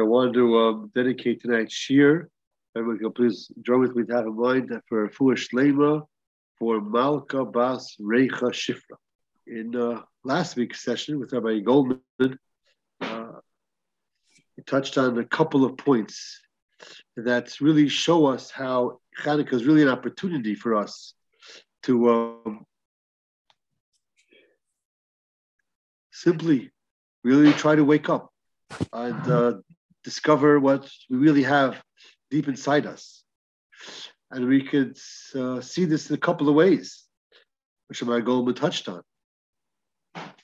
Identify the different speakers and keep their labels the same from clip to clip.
Speaker 1: I wanted to um, dedicate tonight's shiur. Everyone can please join with me to have in mind that Refuah Shlema for Malka Bas Reicha Shifra. In uh, last week's session with Rabbi Goldman, uh, he touched on a couple of points that really show us how Hanukkah is really an opportunity for us to um, simply really try to wake up and uh, discover what we really have deep inside us. And we could uh, see this in a couple of ways, which Rabbi Goldman touched on.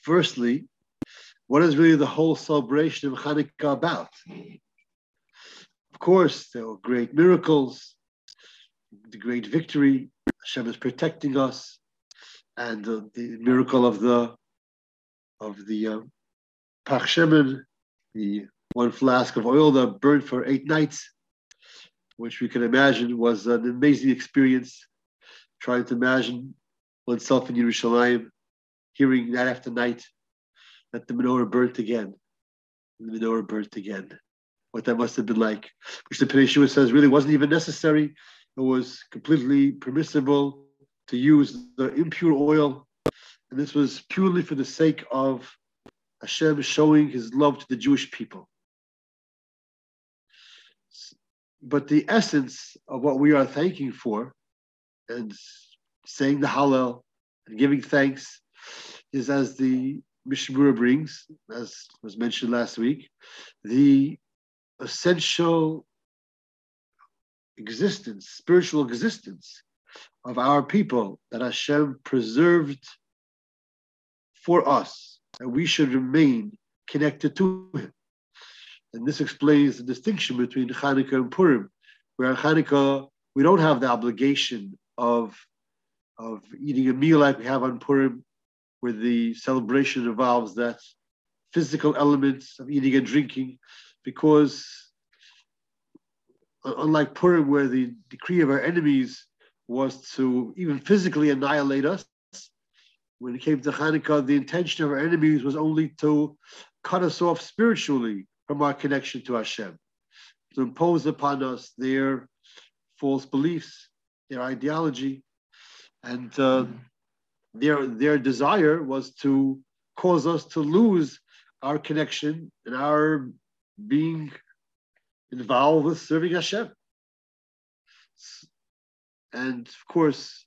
Speaker 1: Firstly, what is really the whole celebration of Hanukkah about? Of course, there were great miracles, the great victory, Hashem is protecting us, and the, the miracle of the of the uh, Pach the one flask of oil that burned for eight nights, which we can imagine was an amazing experience. Trying to imagine oneself in Yerushalayim, hearing night after night that the menorah burnt again. The menorah burnt again. What that must have been like, which the Pnei says really wasn't even necessary. It was completely permissible to use the impure oil. And this was purely for the sake of Hashem showing his love to the Jewish people. But the essence of what we are thanking for and saying the Hallel and giving thanks is as the Mishnah Berurah brings, as was mentioned last week, the essential existence, spiritual existence of our people that Hashem preserved for us, and we should remain connected to Him. And this explains the distinction between Hanukkah and Purim, where in Hanukkah we don't have the obligation of, of eating a meal like we have on Purim, where the celebration involves that physical elements of eating and drinking, because uh, unlike Purim, where the decree of our enemies was to even physically annihilate us, when it came to Hanukkah, the intention of our enemies was only to cut us off spiritually from our connection to Hashem, to impose upon us their false beliefs, their ideology, and uh, their their desire was to cause us to lose our connection and our being involved with serving Hashem. And of course,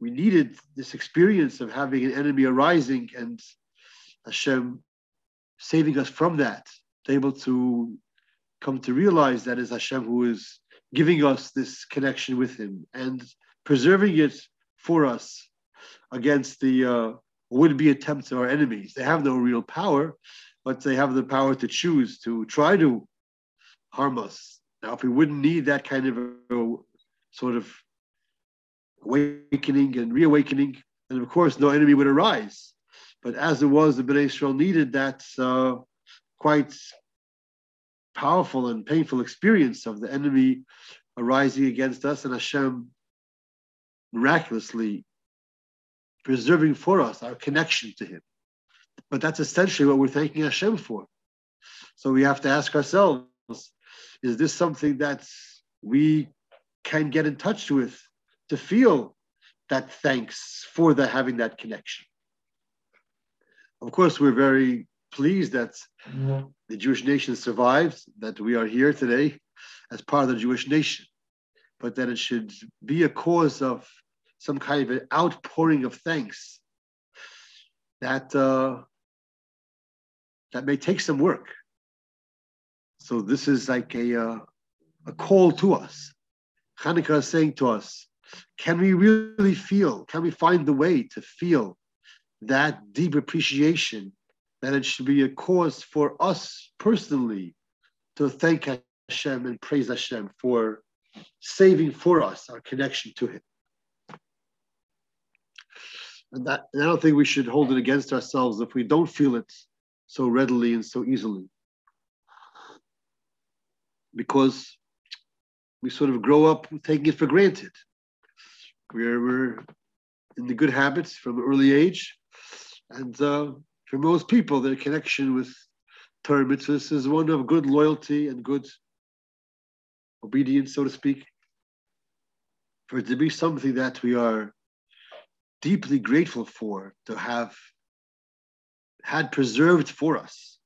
Speaker 1: we needed this experience of having an enemy arising and Hashem saving us from that, to able to come to realize that is Hashem who is giving us this connection with Him and preserving it for us against the uh, would-be attempts of our enemies. They have no real power, but they have the power to choose to try to harm us. Now, if we wouldn't need that kind of sort of awakening and reawakening, then of course no enemy would arise. But as it was, the Bnei Israel needed that uh, quite powerful and painful experience of the enemy arising against us and Hashem miraculously preserving for us our connection to Him. But that's essentially what we're thanking Hashem for. So we have to ask ourselves is this something that we can get in touch with to feel that thanks for the having that connection? Of course, we're very pleased that the Jewish nation survived, that we are here today as part of the Jewish nation, but that it should be a cause of some kind of an outpouring of thanks that uh, that may take some work. So this is like a, uh, a call to us. Hanukkah is saying to us, can we really feel, can we find the way to feel that deep appreciation that it should be a cause for us personally to thank Hashem and praise Hashem for saving for us our connection to Him. And, that, and I don't think we should hold it against ourselves if we don't feel it so readily and so easily. Because we sort of grow up taking it for granted. We're, we're in the good habits from an early age. And uh, for most people, their connection with Torah mitzvahs is one of good loyalty and good obedience, so to speak. For it to be something that we are deeply grateful for, to have had preserved for us,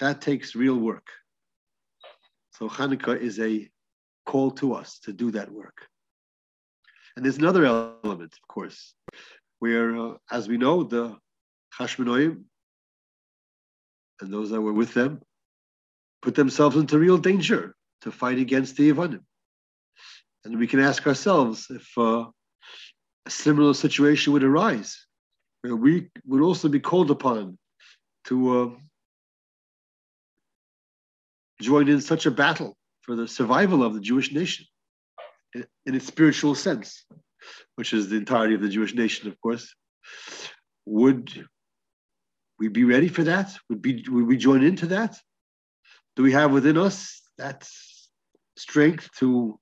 Speaker 1: that takes real work. So Hanukkah is a call to us to do that work. And there's another element, of course, where, uh, as we know, the Hashmonaim and those that were with them put themselves into real danger to fight against the Yevanim. And we can ask ourselves if uh, a similar situation would arise, where we would also be called upon to uh, join in such a battle for the survival of the Jewish nation in its spiritual sense, which is the entirety of the Jewish nation, of course. Would we be ready for that? Would, be, would we join into that? Do we have within us that strength to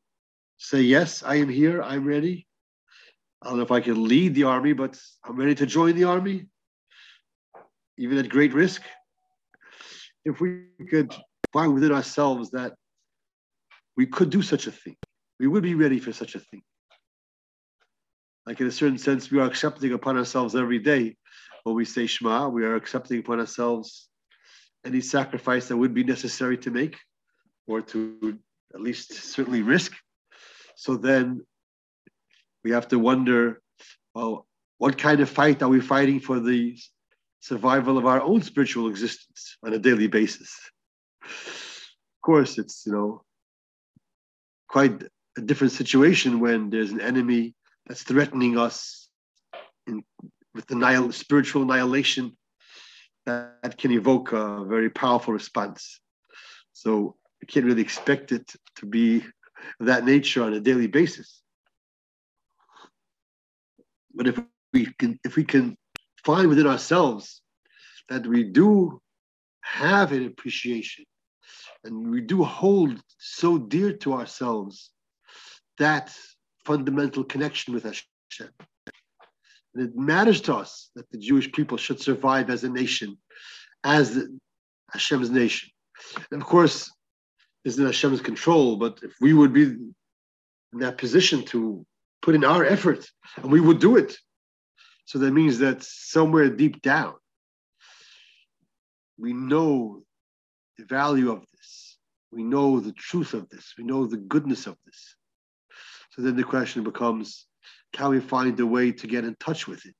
Speaker 1: say, yes, I am here, I'm ready? I don't know if I can lead the army, but I'm ready to join the army, even at great risk. If we could find within ourselves that we could do such a thing, we would be ready for such a thing. Like in a certain sense, we are accepting upon ourselves every day when we say Shema, we are accepting upon ourselves any sacrifice that would be necessary to make or to at least certainly risk. So then we have to wonder well, what kind of fight are we fighting for the survival of our own spiritual existence on a daily basis? Of course, it's, you know, quite a different situation when there's an enemy that's threatening us in with the nihil- spiritual annihilation that can evoke a very powerful response. So you can't really expect it to be that nature on a daily basis. But if we can, if we can find within ourselves that we do have an appreciation and we do hold so dear to ourselves that fundamental connection with Hashem, and it matters to us that the Jewish people should survive as a nation, as Hashem's nation. And of course, is in Hashem's control, but if we would be in that position to put in our effort, and we would do it. So that means that somewhere deep down, we know the value of this. We know the truth of this. We know the goodness of this. So then the question becomes can we find a way to get in touch with it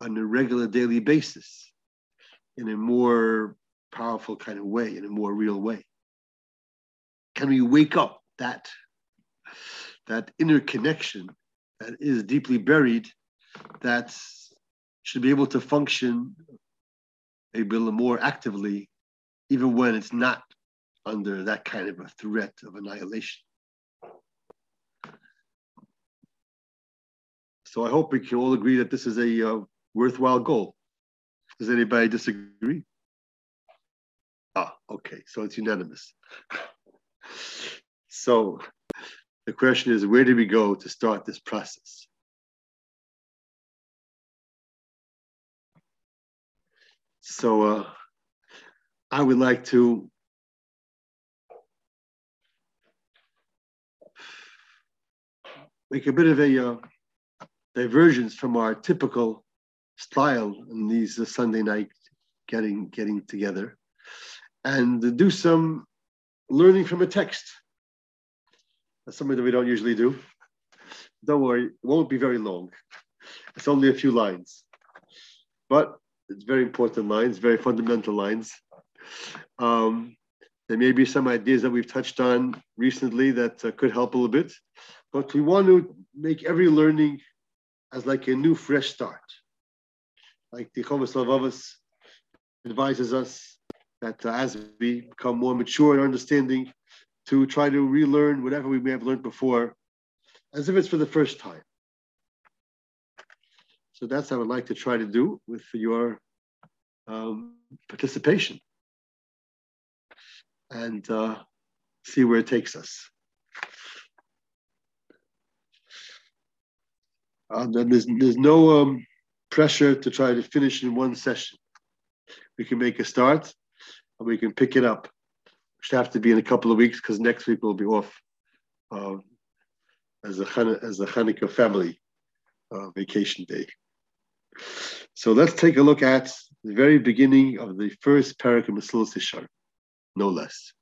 Speaker 1: on a regular daily basis in a more powerful kind of way, in a more real way? Can we wake up that, that inner connection that is deeply buried that should be able to function maybe a little more actively, even when it's not under that kind of a threat of annihilation? So I hope we can all agree that this is a uh, worthwhile goal. Does anybody disagree? Ah, okay, so it's unanimous. so the question is, where do we go to start this process? So uh, I would like to make a bit of a uh, divergence from our typical style in these uh, Sunday night getting getting together, and do some learning from a text. That's something that we don't usually do. Don't worry, it won't be very long. It's only a few lines, but it's very important lines, very fundamental lines. Um, there may be some ideas that we've touched on recently that uh, could help a little bit, but we want to make every learning as like a new fresh start. Like the HaLevavos advises us that uh, as we become more mature in our understanding, to try to relearn whatever we may have learned before, as if it's for the first time. So that's what I would like to try to do with your um, participation and uh, see where it takes us. Uh, there's, there's no um, pressure to try to finish in one session. We can make a start and we can pick it up. Should have to be in a couple of weeks because next week we'll be off uh, as a as a Hanukkah family uh, vacation day. So let's take a look at the very beginning of the first perek of Yesharim, no less,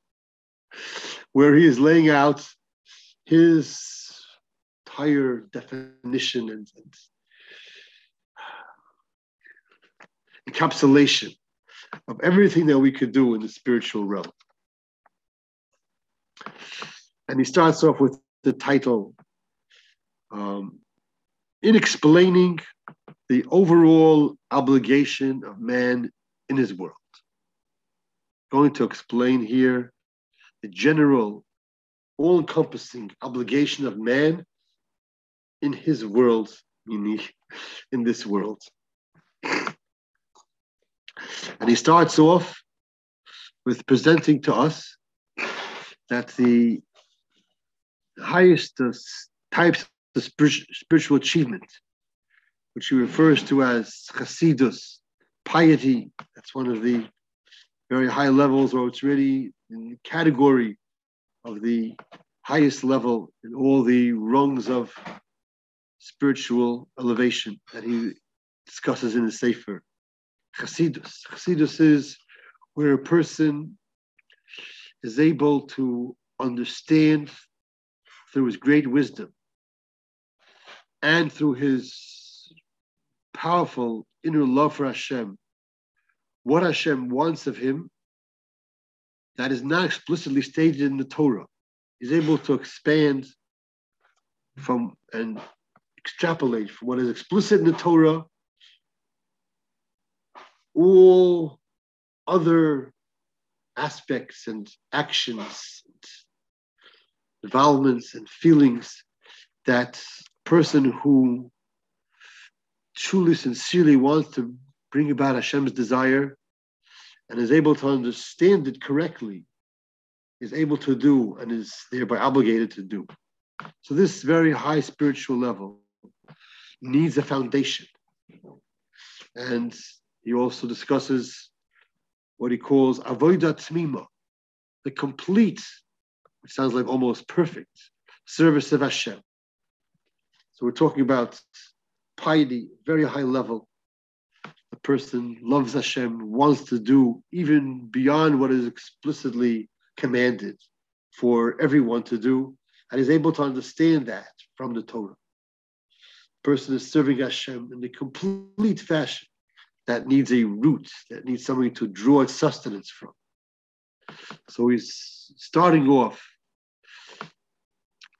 Speaker 1: where he is laying out his entire definition and, and encapsulation of everything that we could do in the spiritual realm. And he starts off with the title um, in explaining the overall obligation of man in his world. Going to explain here the general, all encompassing obligation of man in his world, in this world. And he starts off with presenting to us that the highest types of spiritual achievement, which he refers to as chasidus, piety, that's one of the very high levels, or it's really in the category of the highest level in all the rungs of spiritual elevation that he discusses in the Sefer. Chasidus. Chasidus is where a person is able to understand through his great wisdom and through his powerful inner love for Hashem, what Hashem wants of him that is not explicitly stated in the Torah. He's able to expand from and extrapolate from what is explicit in the Torah all other aspects and actions, and developments and feelings that person who truly, sincerely wants to bring about Hashem's desire and is able to understand it correctly, is able to do and is thereby obligated to do. So, this very high spiritual level needs a foundation. And he also discusses what he calls avodah tmima, the complete, which sounds like almost perfect, service of Hashem. So we're talking about piety, very high level. The person loves Hashem, wants to do even beyond what is explicitly commanded for everyone to do, and is able to understand that from the Torah. The person is serving Hashem in a complete fashion that needs a root, that needs something to draw its sustenance from. So he's starting off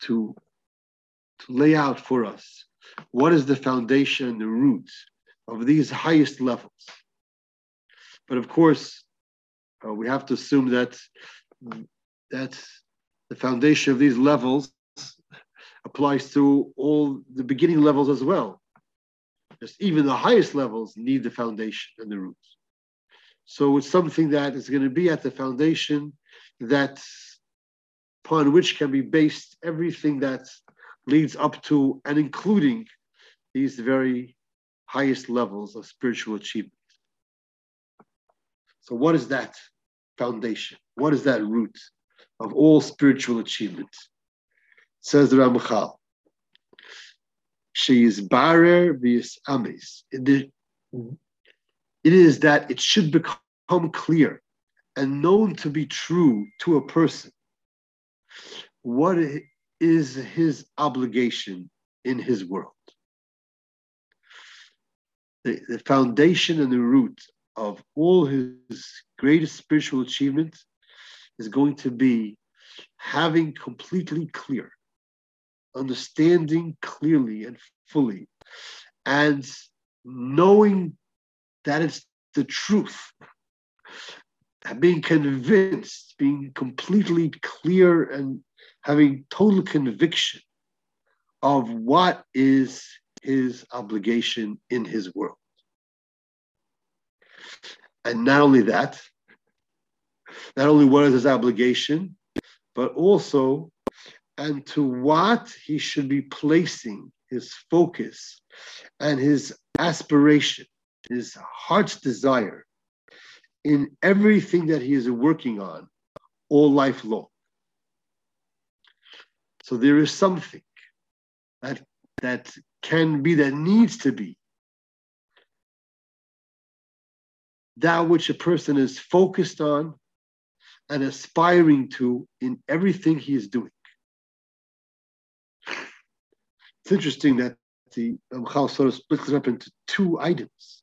Speaker 1: to, to lay out for us what is the foundation, and the root of these highest levels. But of course, uh, we have to assume that that the foundation of these levels applies to all the beginning levels as well. Just even the highest levels need the foundation and the roots. So it's something that is going to be at the foundation that upon which can be based everything that leads up to and including these very highest levels of spiritual achievement. So, what is that foundation? What is that root of all spiritual achievement? Says the Ramchal she is barer vis amis. It is that it should become clear and known to be true to a person what is his obligation in his world. The, the foundation and the root of all his greatest spiritual achievements is going to be having completely clear understanding clearly and fully, and knowing that it's the truth, and being convinced, being completely clear, and having total conviction of what is his obligation in his world. And not only that, not only what is his obligation, but also and to what he should be placing his focus and his aspiration, his heart's desire in everything that he is working on all life long. So there is something that that can be, that needs to be. That which a person is focused on and aspiring to in everything he is doing. It's interesting that the um, Ramchal sort of splits it up into two items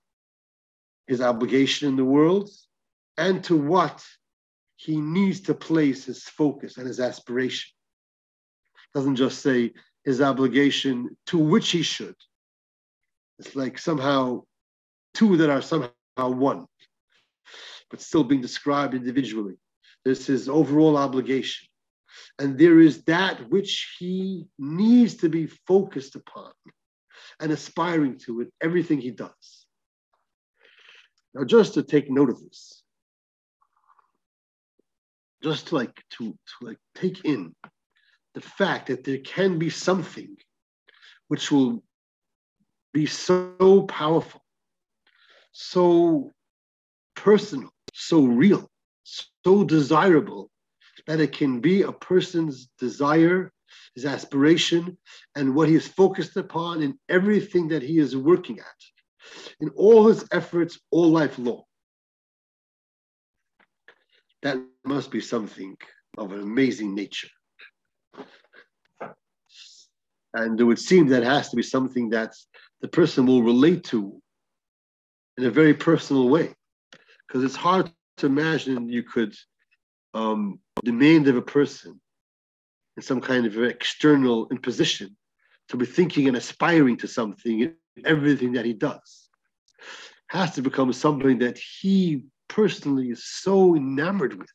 Speaker 1: his obligation in the world and to what he needs to place his focus and his aspiration. Doesn't just say his obligation to which he should. It's like somehow two that are somehow one, but still being described individually. There's his overall obligation. And there is that which he needs to be focused upon and aspiring to in everything he does. Now, just to take note of this, just to like to, to like take in the fact that there can be something which will be so powerful, so personal, so real, so desirable that it can be a person's desire, his aspiration, and what he is focused upon in everything that he is working at, in all his efforts all life long. That must be something of an amazing nature. And it would seem that has to be something that the person will relate to in a very personal way. Because it's hard to imagine you could um, demand of a person in some kind of external imposition to be thinking and aspiring to something in everything that he does. Has to become something that he personally is so enamored with,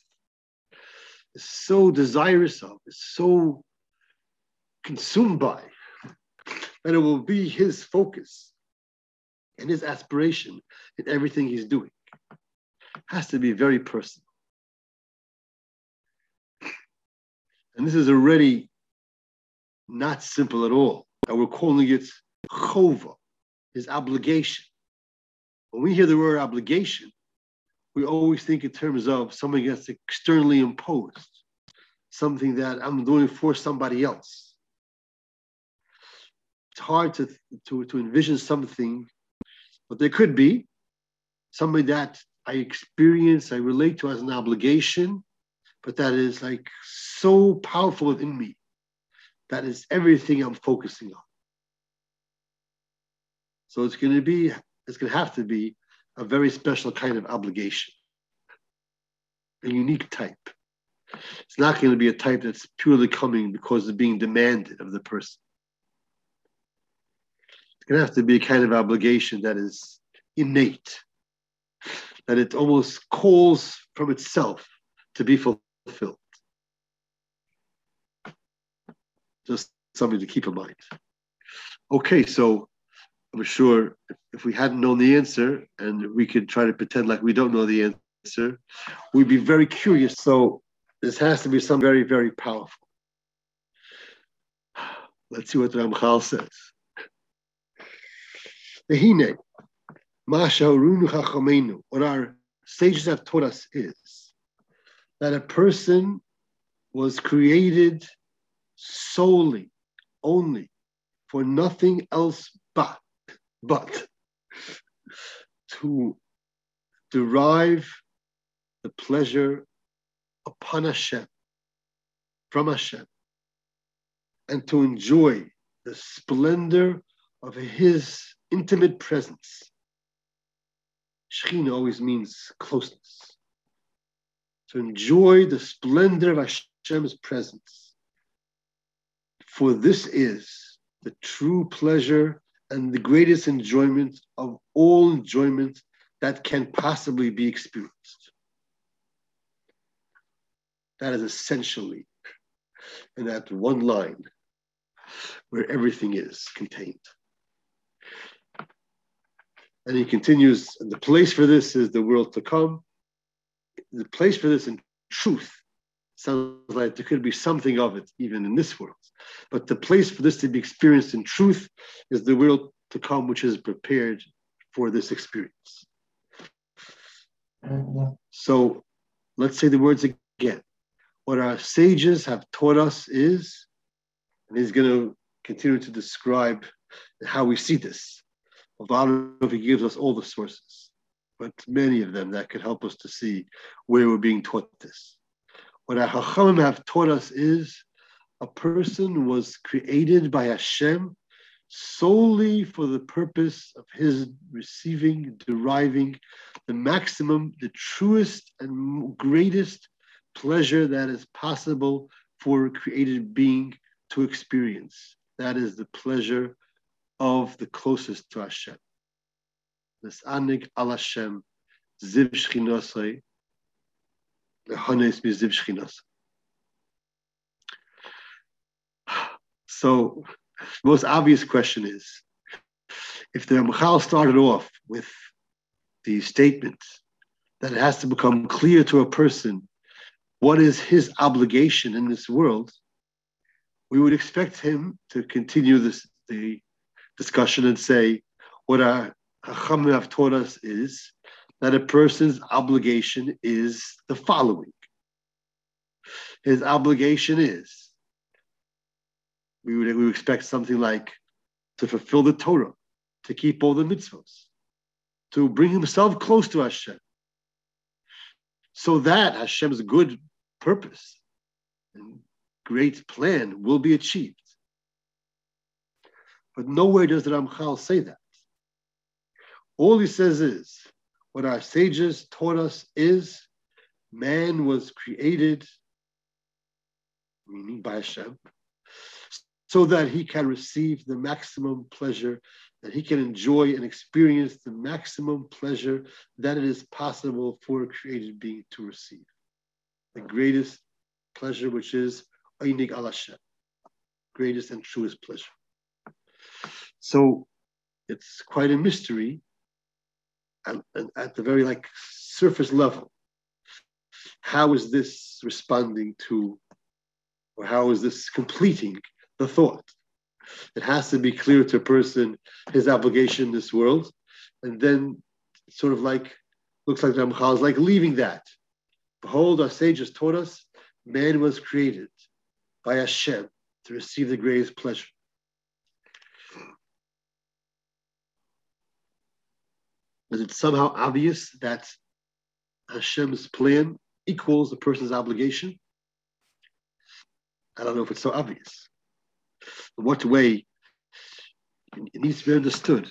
Speaker 1: is so desirous of, is so consumed by, that it will be his focus and his aspiration in everything he's doing. Has to be very personal. And this is already not simple at all. And we're calling it chova, his obligation. When we hear the word obligation, we always think in terms of something that's externally imposed, something that I'm doing for somebody else. It's hard to, to, to envision something, but there could be something that I experience, I relate to as an obligation, but that is like so powerful within me. That is everything I'm focusing on. So it's going to be, it's going to have to be a very special kind of obligation, a unique type. It's not going to be a type that's purely coming because of being demanded of the person. It's going to have to be a kind of obligation that is innate, that it almost calls from itself to be fulfilled fulfilled. Just something to keep in mind. Okay, so I'm sure if we hadn't known the answer and we could try to pretend like we don't know the answer, we'd be very curious. So this has to be some very, very powerful. Let's see what Ramchal says. the says. What our sages have taught us is that a person was created solely, only for nothing else but, but to derive the pleasure upon Hashem, from Hashem, and to enjoy the splendor of His intimate presence. Shekhinah always means closeness to enjoy the splendor of Hashem's presence. For this is the true pleasure and the greatest enjoyment of all enjoyment that can possibly be experienced. That is essentially in that one line where everything is contained. And he continues, and the place for this is the world to come, the place for this in truth sounds like there could be something of it even in this world. But the place for this to be experienced in truth is the world to come, which is prepared for this experience. So let's say the words again. What our sages have taught us is, and he's going to continue to describe how we see this. Although I don't he gives us all the sources, but many of them that could help us to see where we're being taught this. What our Chachamim have taught us is a person was created by Hashem solely for the purpose of his receiving, deriving the maximum, the truest and greatest pleasure that is possible for a created being to experience. That is the pleasure of the closest to Hashem. So the most obvious question is if the Ramchal started off with the statement that it has to become clear to a person what is his obligation in this world, we would expect him to continue this the discussion and say what our Chachamim have taught us is that a person's obligation is the following. His obligation is we would, we would expect something like to fulfill the Torah, to keep all the mitzvahs, to bring himself close to Hashem, so that Hashem's good purpose and great plan will be achieved. But nowhere does Ramchal say that. All he says is, what our sages taught us is man was created, meaning by Hashem, so that he can receive the maximum pleasure, that he can enjoy and experience the maximum pleasure that it is possible for a created being to receive. The greatest pleasure, which is Einig al Hashem, greatest and truest pleasure. So it's quite a mystery at, at the very like surface level. How is this responding to, or how is this completing the thought. It has to be clear to a person his obligation in this world, and then sort of like looks like Ramchal is like leaving that. Behold, our sages taught us man was created by Hashem to receive the greatest pleasure. Is it somehow obvious that Hashem's plan equals the person's obligation? I don't know if it's so obvious. In what way it needs to be understood?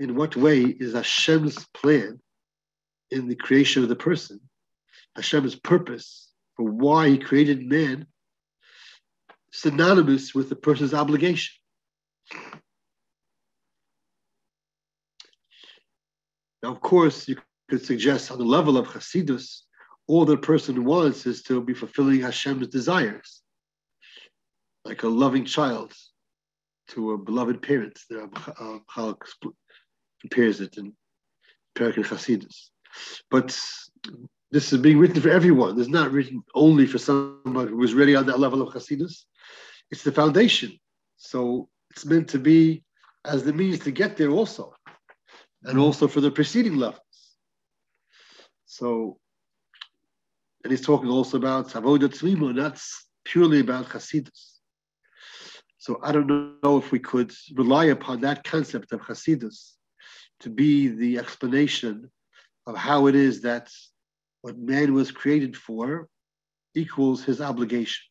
Speaker 1: In what way is Hashem's plan in the creation of the person, Hashem's purpose for why He created man, synonymous with the person's obligation? Now, of course, you could suggest on the level of Hasidus, all the person wants is to be fulfilling Hashem's desires like a loving child to a beloved parent. How uh, compares it in Perek and Chasidus. But this is being written for everyone. It's not written only for someone who is ready on that level of Chasidus. It's the foundation. So it's meant to be as the means to get there also, and also for the preceding levels. So, and he's talking also about Avodah Tzmimo, that's purely about Chasidus. So I don't know if we could rely upon that concept of Hasidus to be the explanation of how it is that what man was created for equals his obligation.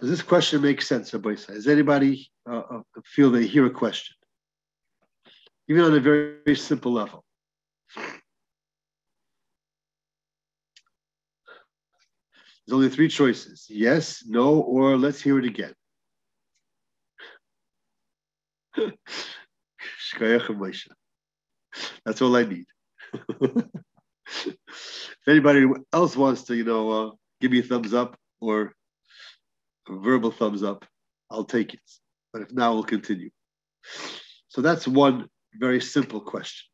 Speaker 1: Does this question make sense, Aboisa? Is anybody uh, feel they hear a question? Even on a very, very simple level. There's only three choices yes, no, or let's hear it again. That's all I need. if anybody else wants to, you know, uh, give me a thumbs up or a verbal thumbs up, I'll take it. But if not, we'll continue. So that's one very simple question.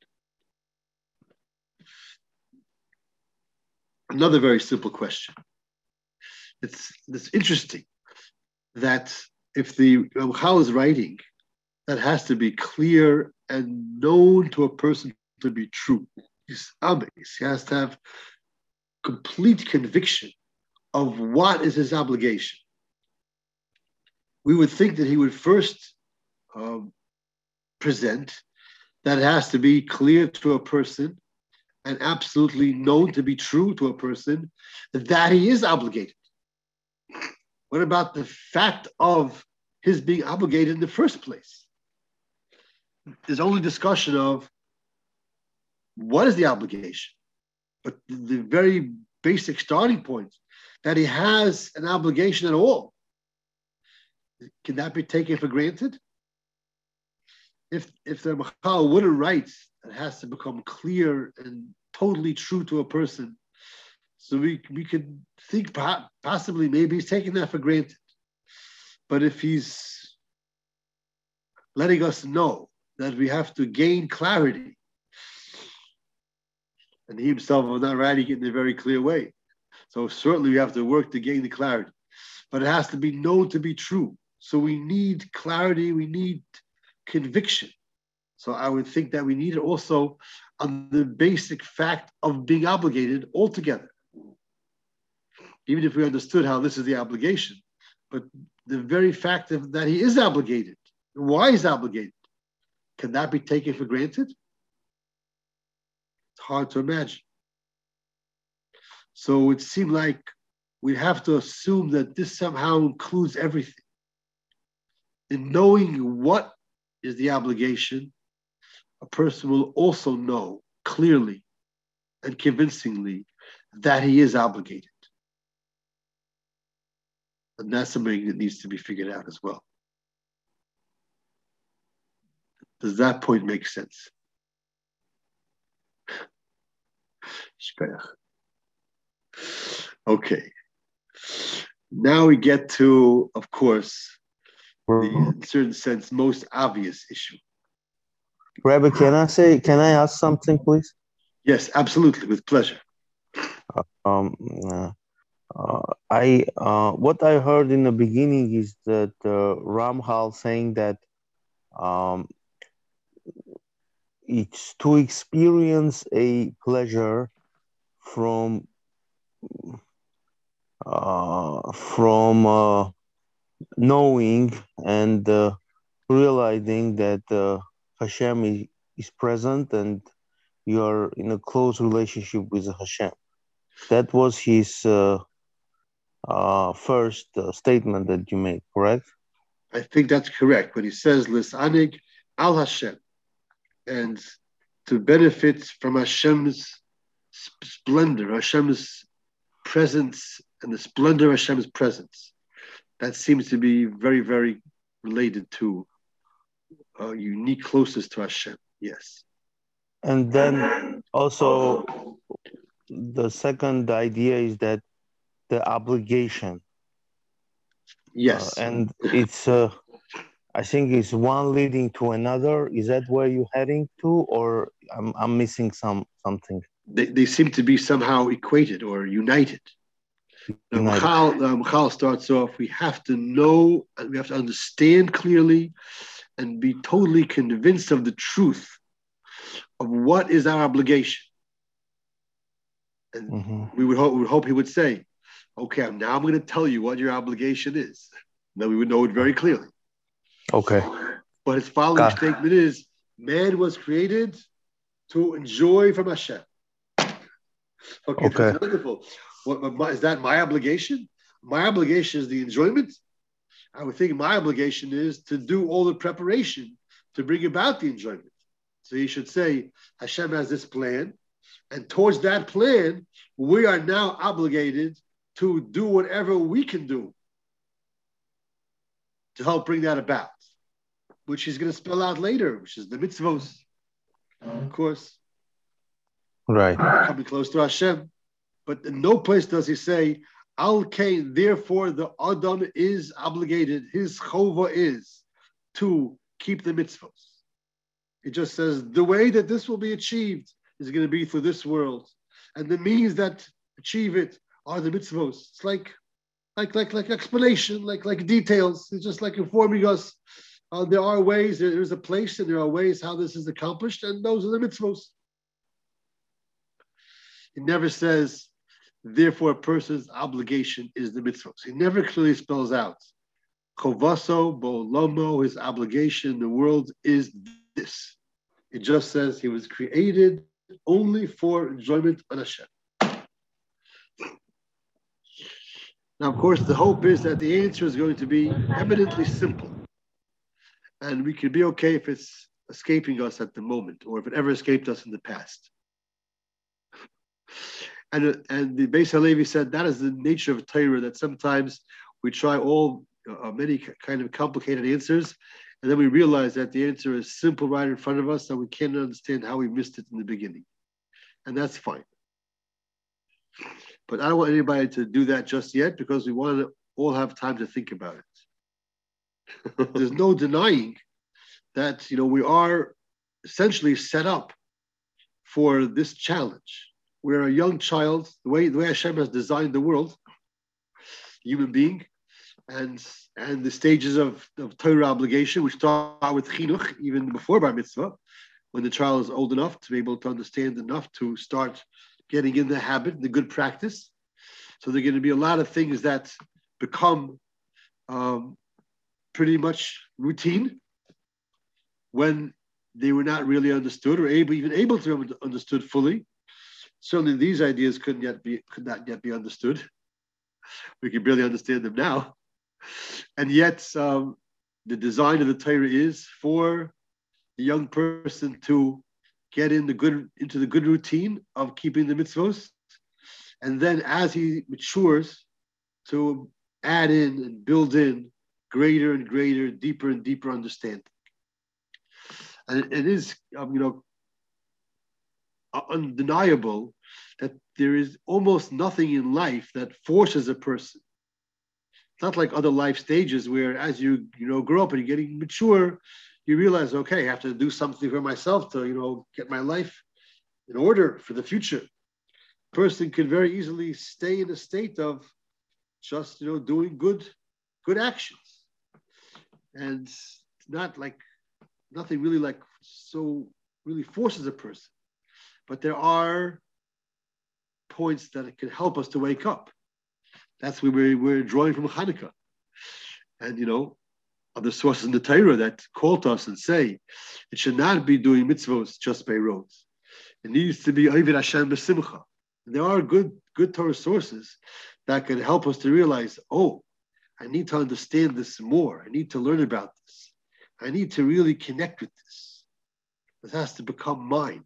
Speaker 1: Another very simple question it's, it's interesting that if the Ramchal is writing, that has to be clear and known to a person to be true. He's ames. He has to have complete conviction of what is his obligation. We would think that he would first um, present that it has to be clear to a person and absolutely known to be true to a person that he is obligated. What about the fact of his being obligated in the first place? There's only discussion of what is the obligation, but the very basic starting point that he has an obligation at all. Can that be taken for granted? If if the Ramchal wouldn't write, it has to become clear and totally true to a person. So we we could think possibly maybe he's taking that for granted. But if he's letting us know that we have to gain clarity, and he himself was not writing it in a very clear way. So certainly we have to work to gain the clarity. But it has to be known to be true. So we need clarity, we need conviction. So I would think that we need it also on the basic fact of being obligated altogether. Even if we understood how this is the obligation, but the very fact of, that he is obligated, why he's obligated, can that be taken for granted? It's hard to imagine. So it seemed like we have to assume that this somehow includes everything. In knowing what is the obligation, a person will also know clearly and convincingly that he is obligated. And that's something that needs to be figured out as well. Does that point make sense? Okay. Now we get to, of course, the, in a certain sense, most obvious issue.
Speaker 2: Rabbi, can I say, can I ask something, please?
Speaker 1: Yes, absolutely, with pleasure.
Speaker 2: Uh, um, uh, uh, I uh, what I heard in the beginning is that uh, Ramchal saying that um, it's to experience a pleasure from uh, from uh, knowing and uh, realizing that uh, Hashem is, is present and you are in a close relationship with Hashem. That was his uh, uh, first statement that you made, correct?
Speaker 1: I think that's correct. When he says Lisanig al Hashem, and to benefit from Hashem's splendor, Hashem's presence, and the splendor of Hashem's presence. That seems to be very, very related to uh, unique closeness to Hashem. Yes.
Speaker 2: And then also, the second idea is that the obligation.
Speaker 1: Yes.
Speaker 2: Uh, and it's uh, I think it's one leading to another. Is that where you're heading to, or I'm, I'm missing some something?
Speaker 1: They, they seem to be somehow equated or united. The Ramchal, the Ramchal starts off, we have to know, we have to understand clearly and be totally convinced of the truth of what is our obligation. And mm-hmm. we, would hope, we would hope he would say, okay, now I'm going to tell you what your obligation is. Then we would know it very clearly.
Speaker 2: Okay.
Speaker 1: But his following God. statement is man was created to enjoy from Hashem. Okay, okay. that's wonderful. What, is that my obligation? My obligation is the enjoyment. I would think my obligation is to do all the preparation to bring about the enjoyment. So you should say, Hashem has this plan, and towards that plan, we are now obligated to do whatever we can do to help bring that about which he's going to spell out later, which is the mitzvos, of course.
Speaker 2: Right.
Speaker 1: Coming close to Hashem. But no place does he say, Al Kain, therefore the Adam is obligated, his chova is to keep the mitzvos. It just says the way that this will be achieved is going to be through this world. And the means that achieve it are the mitzvos. It's like like like like explanation, like like details. It's just like informing us uh, there are ways, there's a place, and there are ways how this is accomplished, and those are the mitzvos. He never says, therefore, a person's obligation is the mitzvahs. He never clearly spells out. Chovaso, B'olamo, his obligation in the world is this. It just says he was created only for enjoyment on Hashem. Now, of course, the hope is that the answer is going to be eminently simple. And we can be okay if it's escaping us at the moment or if it ever escaped us in the past. And, and the Beis Halevi said that is the nature of Torah that sometimes we try all uh, many kind of complicated answers, and then we realize that the answer is simple right in front of us, and we can't understand how we missed it in the beginning, and that's fine. But I don't want anybody to do that just yet because we want to all have time to think about it. There's no denying that you know we are essentially set up for this challenge. We're a young child. The way the way Hashem has designed the world, human being, and and the stages of, of Torah obligation, which start with chinuch, even before bar mitzvah, when the child is old enough to be able to understand enough to start getting in the habit, the good practice. So there are going to be a lot of things that become um, pretty much routine when they were not really understood or able, even able to be understood fully. Certainly, these ideas couldn't yet be could not yet be understood. We can barely understand them now, and yet um, the design of the Torah is for the young person to get in the good into the good routine of keeping the mitzvos, and then as he matures, to add in and build in greater and greater, deeper and deeper understanding. And it is, um, you know, undeniable that there is almost nothing in life that forces a person. It's not like other life stages where, as you you know grow up and you're getting mature, you realize, okay, I have to do something for myself to, you know, get my life in order for the future. A person can very easily stay in a state of just, you know, doing good, good actions. And not like nothing really like so really forces a person. But there are points that can help us to wake up. That's where we're, we're drawing from Hanukkah. And you know, other sources in the Torah that call to us and say it should not be doing mitzvos just by roads. It needs to be oved Hashem b'simcha. There are good, good Torah sources that can help us to realize, oh, I need to understand this more. I need to learn about this. I need to really connect with this. This has to become mine.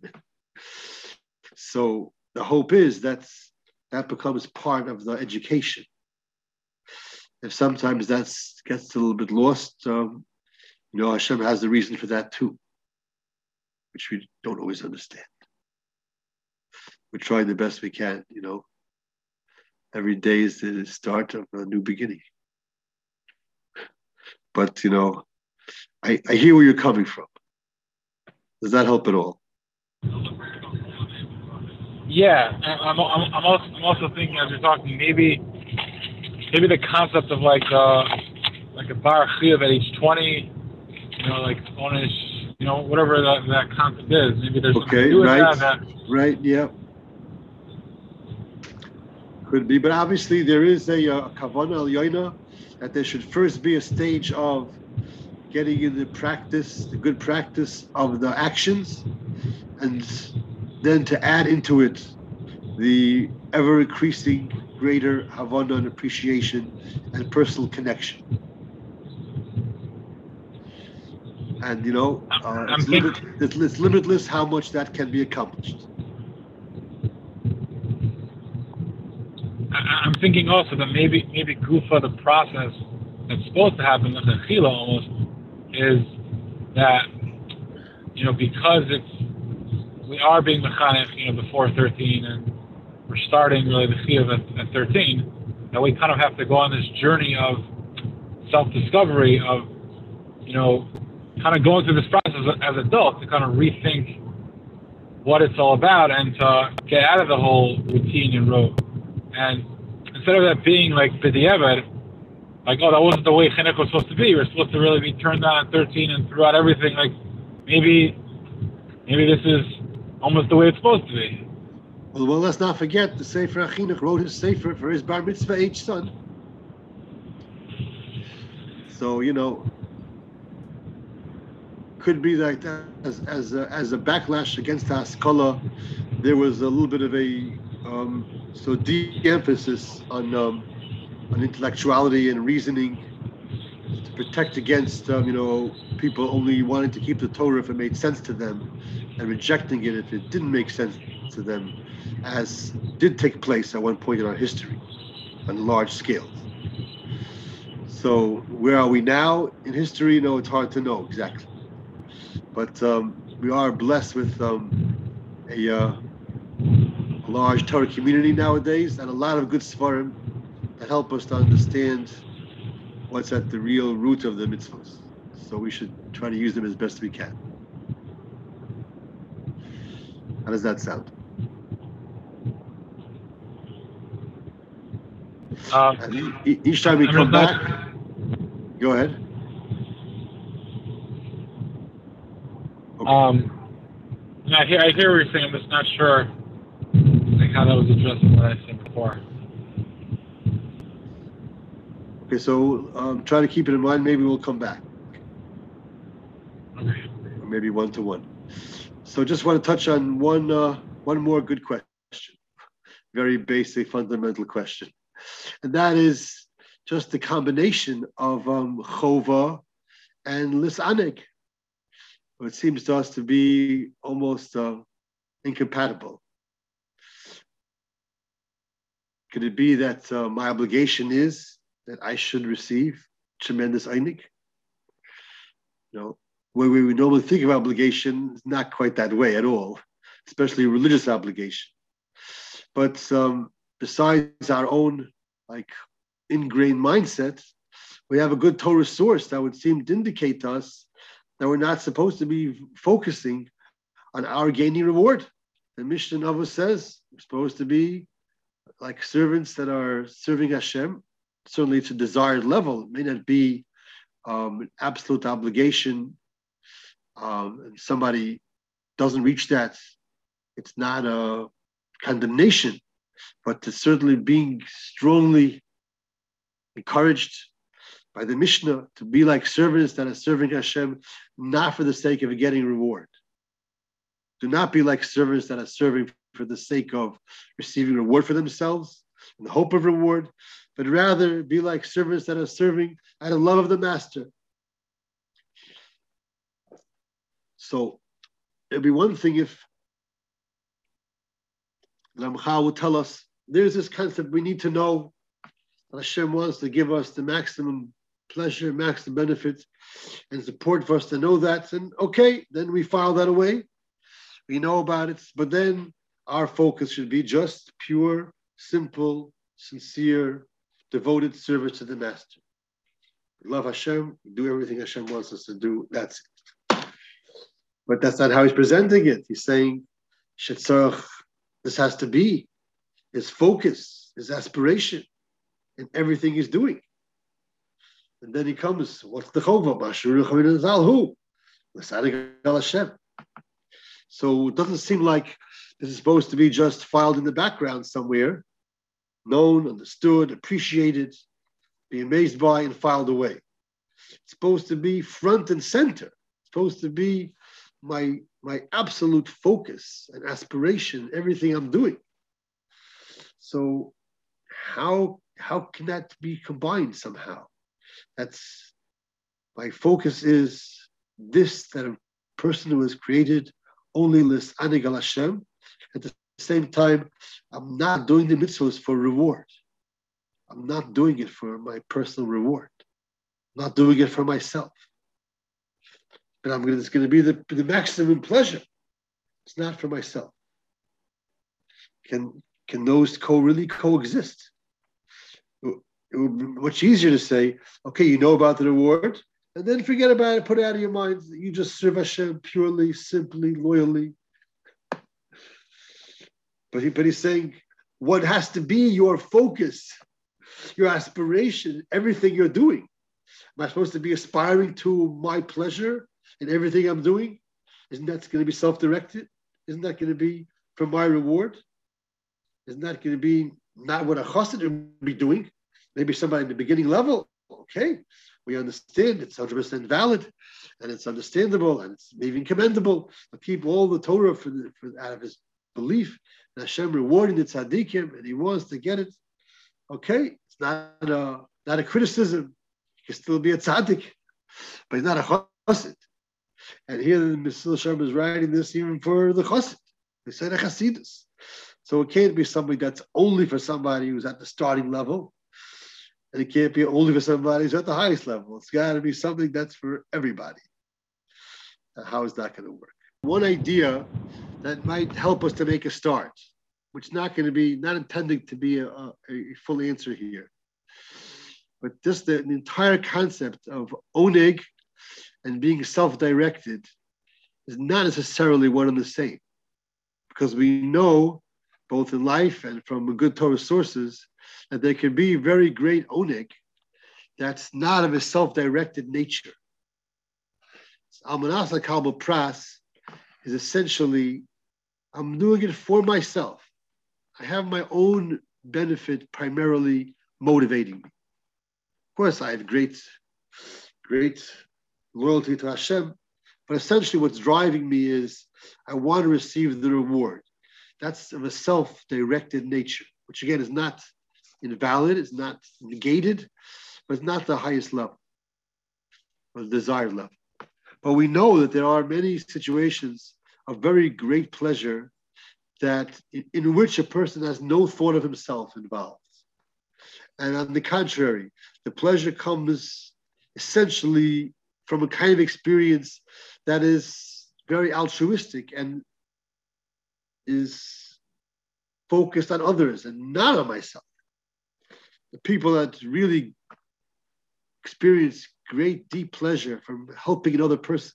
Speaker 1: So the hope is that that becomes part of the education if sometimes that gets a little bit lost, um, you know, Hashem has the reason for that too, which we don't always understand. We're trying the best we can, you know. Every day is the start of a new beginning. But, you know, I, I hear where you're coming from. Does that help at all?
Speaker 3: Yeah, I'm, I'm, I'm, also, I'm also thinking as you're talking, maybe maybe the concept of like uh, like a bar chiyuv at age 20, you know, like onish, you know, whatever that, that concept is. Maybe there's
Speaker 1: okay, right, that, right, yeah. Could be, but obviously there is a, uh, kavana elyona that there should first be a stage of getting in the practice, the good practice of the actions, and then to add into it the ever increasing greater havanah and appreciation and personal connection. And you know, uh, it's, limit, it's, it's limitless how much that can be accomplished.
Speaker 3: I'm thinking also that maybe maybe Gufa, the process that's supposed to happen with the Chila almost, is that you know because it's we are being mechanic, you know, before 13 and we're starting really the chiyuv at, at 13, and we kind of have to go on this journey of self-discovery of, you know, kind of going through this process as adults to kind of rethink what it's all about and to get out of the whole routine and rote. And instead of that being like b'diavad, like, oh, that wasn't the way chinuch was supposed to be. We're supposed to really be turned on at 13 and throughout everything. Like, maybe, maybe this is almost the way it's supposed to be.
Speaker 1: Well, well, let's not forget the Sefer HaChinuch wrote his Sefer for his bar mitzvah age son. So you know, could be that as as a, as a backlash against Haskalah, there was a little bit of a um, so de-emphasis on um, on intellectuality and reasoning to protect against um, you know people only wanting to keep the Torah if it made sense to them and rejecting it if it didn't make sense to them, as did take place at one point in our history on large scale. So where are we now in history? Know, it's hard to know exactly. But um, we are blessed with um, a, uh, a, large Torah community nowadays and a lot of good svarim that help us to understand what's at the real root of the mitzvahs. So we should try to use them as best we can. How does that sound? Um, each time we come back, go ahead.
Speaker 3: Okay. Um, I hear, I hear what you're saying. I'm just not sure like how that was addressed in what I said before.
Speaker 1: Okay, so um, try to keep it in mind. Maybe we'll come back.
Speaker 3: Okay.
Speaker 1: Or maybe one to one. So just want to touch on one uh, one more good question. Very basic, fundamental question, and that is just the combination of um, chova and lisanig it seems to us to be almost uh, incompatible. Could it be that uh, my obligation is that I should receive tremendous einig? You know, where we normally think of obligation, is not quite that way at all, especially religious obligation. But um, besides our own like ingrained mindset, we have a good Torah source that would seem to indicate to us that we're not supposed to be focusing on our gaining reward. The Mishnah in Avos says we're supposed to be like servants that are serving Hashem. Certainly, it's a desired level. It may not be um, an absolute obligation. Um, and somebody doesn't reach that, it's not a condemnation, but to certainly being strongly encouraged by the Mishnah to be like servants that are serving Hashem, not for the sake of getting reward. Do not be like servants that are serving for the sake of receiving reward for themselves and the hope of reward, but rather be like servants that are serving out of love of the master. So it'd be one thing if Ramchal would tell us there's this concept we need to know that Hashem wants to give us the maximum pleasure, maximum benefit, and support for us to know that. And okay, then we file that away. We know about it, but then our focus should be just pure, simple, sincere, devoted service to the Master. We love Hashem, do everything Hashem wants us to do. That's it. But that's not how he's presenting it. He's saying, Shetzarich, this has to be his focus, his aspiration in everything he's doing. And then he comes, what's the chova? Who? So it doesn't seem like this is supposed to be just filed in the background somewhere, known, understood, appreciated, be amazed by, and filed away. It's supposed to be front and center. It's supposed to be my my absolute focus and aspiration, everything I'm doing. So how how can that be combined somehow? That's my focus is this that a person who was created only lis anigal Hashem. At the same time, I'm not doing the mitzvahs for reward. I'm not doing it for my personal reward. I'm not doing it for myself. But I'm gonna, it's going to be the, the maximum pleasure. It's not for myself. Can can those co really coexist? it would be much easier to say, okay, you know about the reward, and then forget about it, put it out of your mind. You just serve Hashem purely, simply, loyally. But, he, but he's saying, what has to be your focus, your aspiration, everything you're doing? Am I supposed to be aspiring to my pleasure in everything I'm doing? Isn't that going to be self directed? Isn't that going to be for my reward? Isn't that going to be not what a chassid would be doing? Maybe somebody in the beginning level, okay, we understand it's 100% valid and it's understandable and it's maybe commendable to keep all the Torah for, the, for out of his belief. And Hashem rewarding the tzaddikim and he wants to get it. Okay, it's not a, not a criticism. He can still be a tzaddik, but he's not a chassid. And here the Yesharim is writing this even for the chassid. They said a chassidus. So it can't be something that's only for somebody who's at the starting level and it can't be only for somebody who's at the highest level. It's got to be something that's for everybody. how is that going to work? One idea that might help us to make a start, which is not going to be, not intending to be a, a, a full answer here, but just the, the entire concept of oneg and being self-directed is not necessarily one and the same, because we know both in life and from good Torah sources that there can be very great oneg that's not of a self-directed nature. Al m'nas l'kabel pras is essentially, I'm doing it for myself. I have my own benefit primarily motivating me. Of course, I have great, great loyalty to Hashem, but essentially what's driving me is I want to receive the reward. That's of a self-directed nature, which again is not invalid, it's not negated, but it's not the highest level or the desired level. But we know that there are many situations of very great pleasure that in, in which a person has no thought of himself involved. And on the contrary, the pleasure comes essentially from a kind of experience that is very altruistic and is focused on others and not on myself the people that really experience great deep pleasure from helping another person,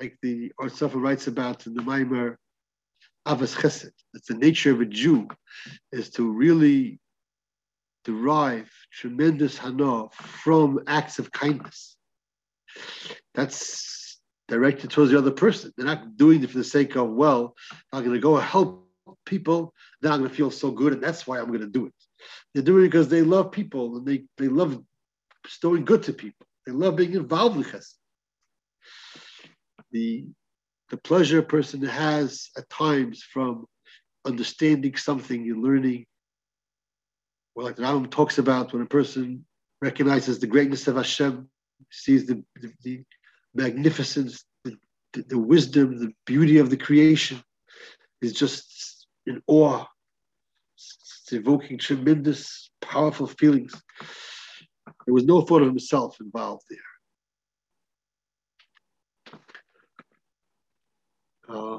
Speaker 1: like the Artsafa writes about in the Maimar Ahavas Chesed. That's the nature of a Jew, is to really derive tremendous hana from acts of kindness. That's directed towards the other person. They're not doing it for the sake of, well, I'm going to go help people, then I'm going to feel so good, and that's why I'm going to do it. They're doing it because they love people and they, they love bestowing good to people. They love being involved with chesed. The, the pleasure a person has at times from understanding something and learning, well, like the Rambam talks about when a person recognizes the greatness of Hashem, sees the, the, the magnificence, the, the, wisdom, the beauty of the creation, is just in awe it's evoking tremendous, powerful feelings. There was no thought of himself involved there. Uh,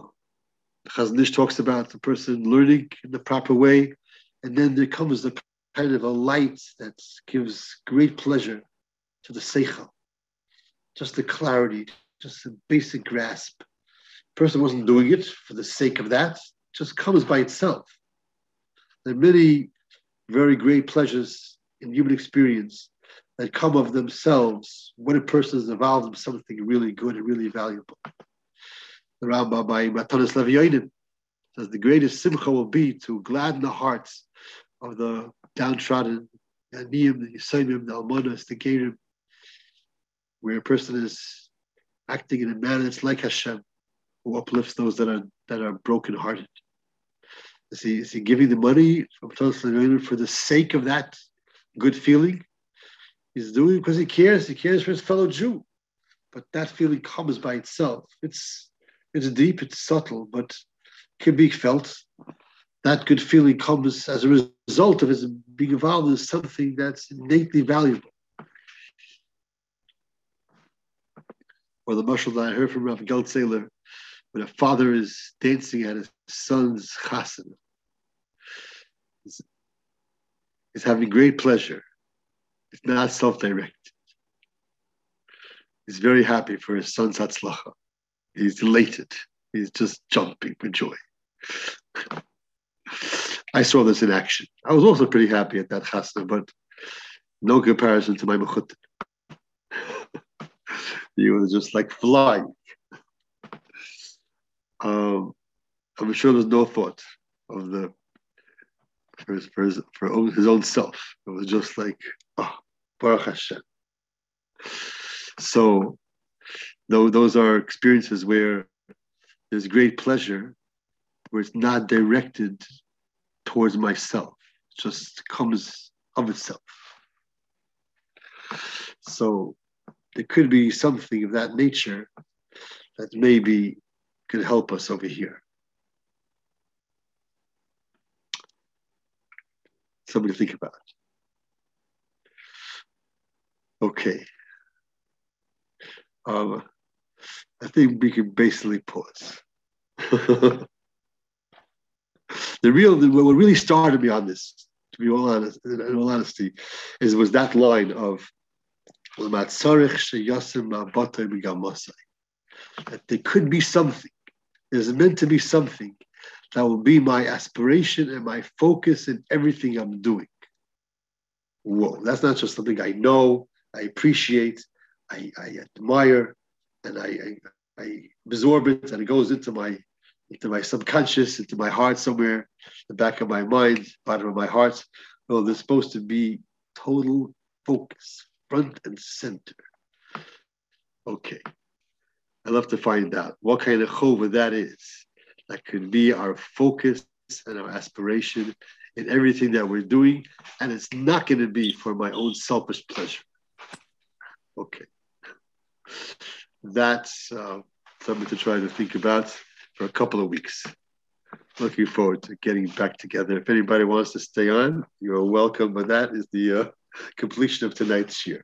Speaker 1: talks about the person learning in the proper way, and then there comes the kind of a light that gives great pleasure to the seichel, just the clarity, just a basic grasp. The person wasn't doing it for the sake of that; just comes by itself. There are many very great pleasures in human experience that come of themselves when a person is involved in something really good and really valuable. The Rambam by Matanos L'evyonim says the greatest simcha will be to gladden the hearts of the downtrodden, the Aniyim, the Yesomim, the Almanas, the Gerim, where a person is acting in a manner that's like Hashem, who uplifts those that are that are brokenhearted. Is he, is he giving the money for the sake of that good feeling? He's doing it because he cares. He cares for his fellow Jew. But that feeling comes by itself. It's it's deep, it's subtle, but can be felt. That good feeling comes as a result of his being involved in something that's innately valuable. Or the mushal that I heard from Rav Geltzeler, when a father is dancing at his son's chasana, is having great pleasure. It's not self-directed. He's very happy for his son's hatzlacha. He's elated. He's just jumping for joy. I saw this in action. I was also pretty happy at that chasna, but no comparison to my mechutin. He was just like flying. Um, I'm sure there's no thought of the for his, for his, for his own self. It was just like, oh, Baruch Hashem. So, though those are experiences where there's great pleasure, where it's not directed towards myself, it just comes of itself. So, there could be something of that nature that maybe could help us over here. Something to think about. Okay. Um, I think we can basically pause. the real, what really started me on this, to be all honest, in all honesty, is was that line of that there could be something, there's meant to be something that will be my aspiration and my focus in everything I'm doing. Whoa, that's not just something I know, I appreciate, I, I admire, and I, I, I, absorb it, and it goes into my into my subconscious, into my heart somewhere, the back of my mind, bottom of my heart. Oh, no, there's supposed to be total focus, front and center. Okay. i love to find out what kind of chova that is. That could be our focus and our aspiration in everything that we're doing. And it's not going to be for my own selfish pleasure. Okay. That's uh, something to try to think about for a couple of weeks. Looking forward to getting back together. If anybody wants to stay on, you're welcome. But that is the uh, completion of tonight's shiur.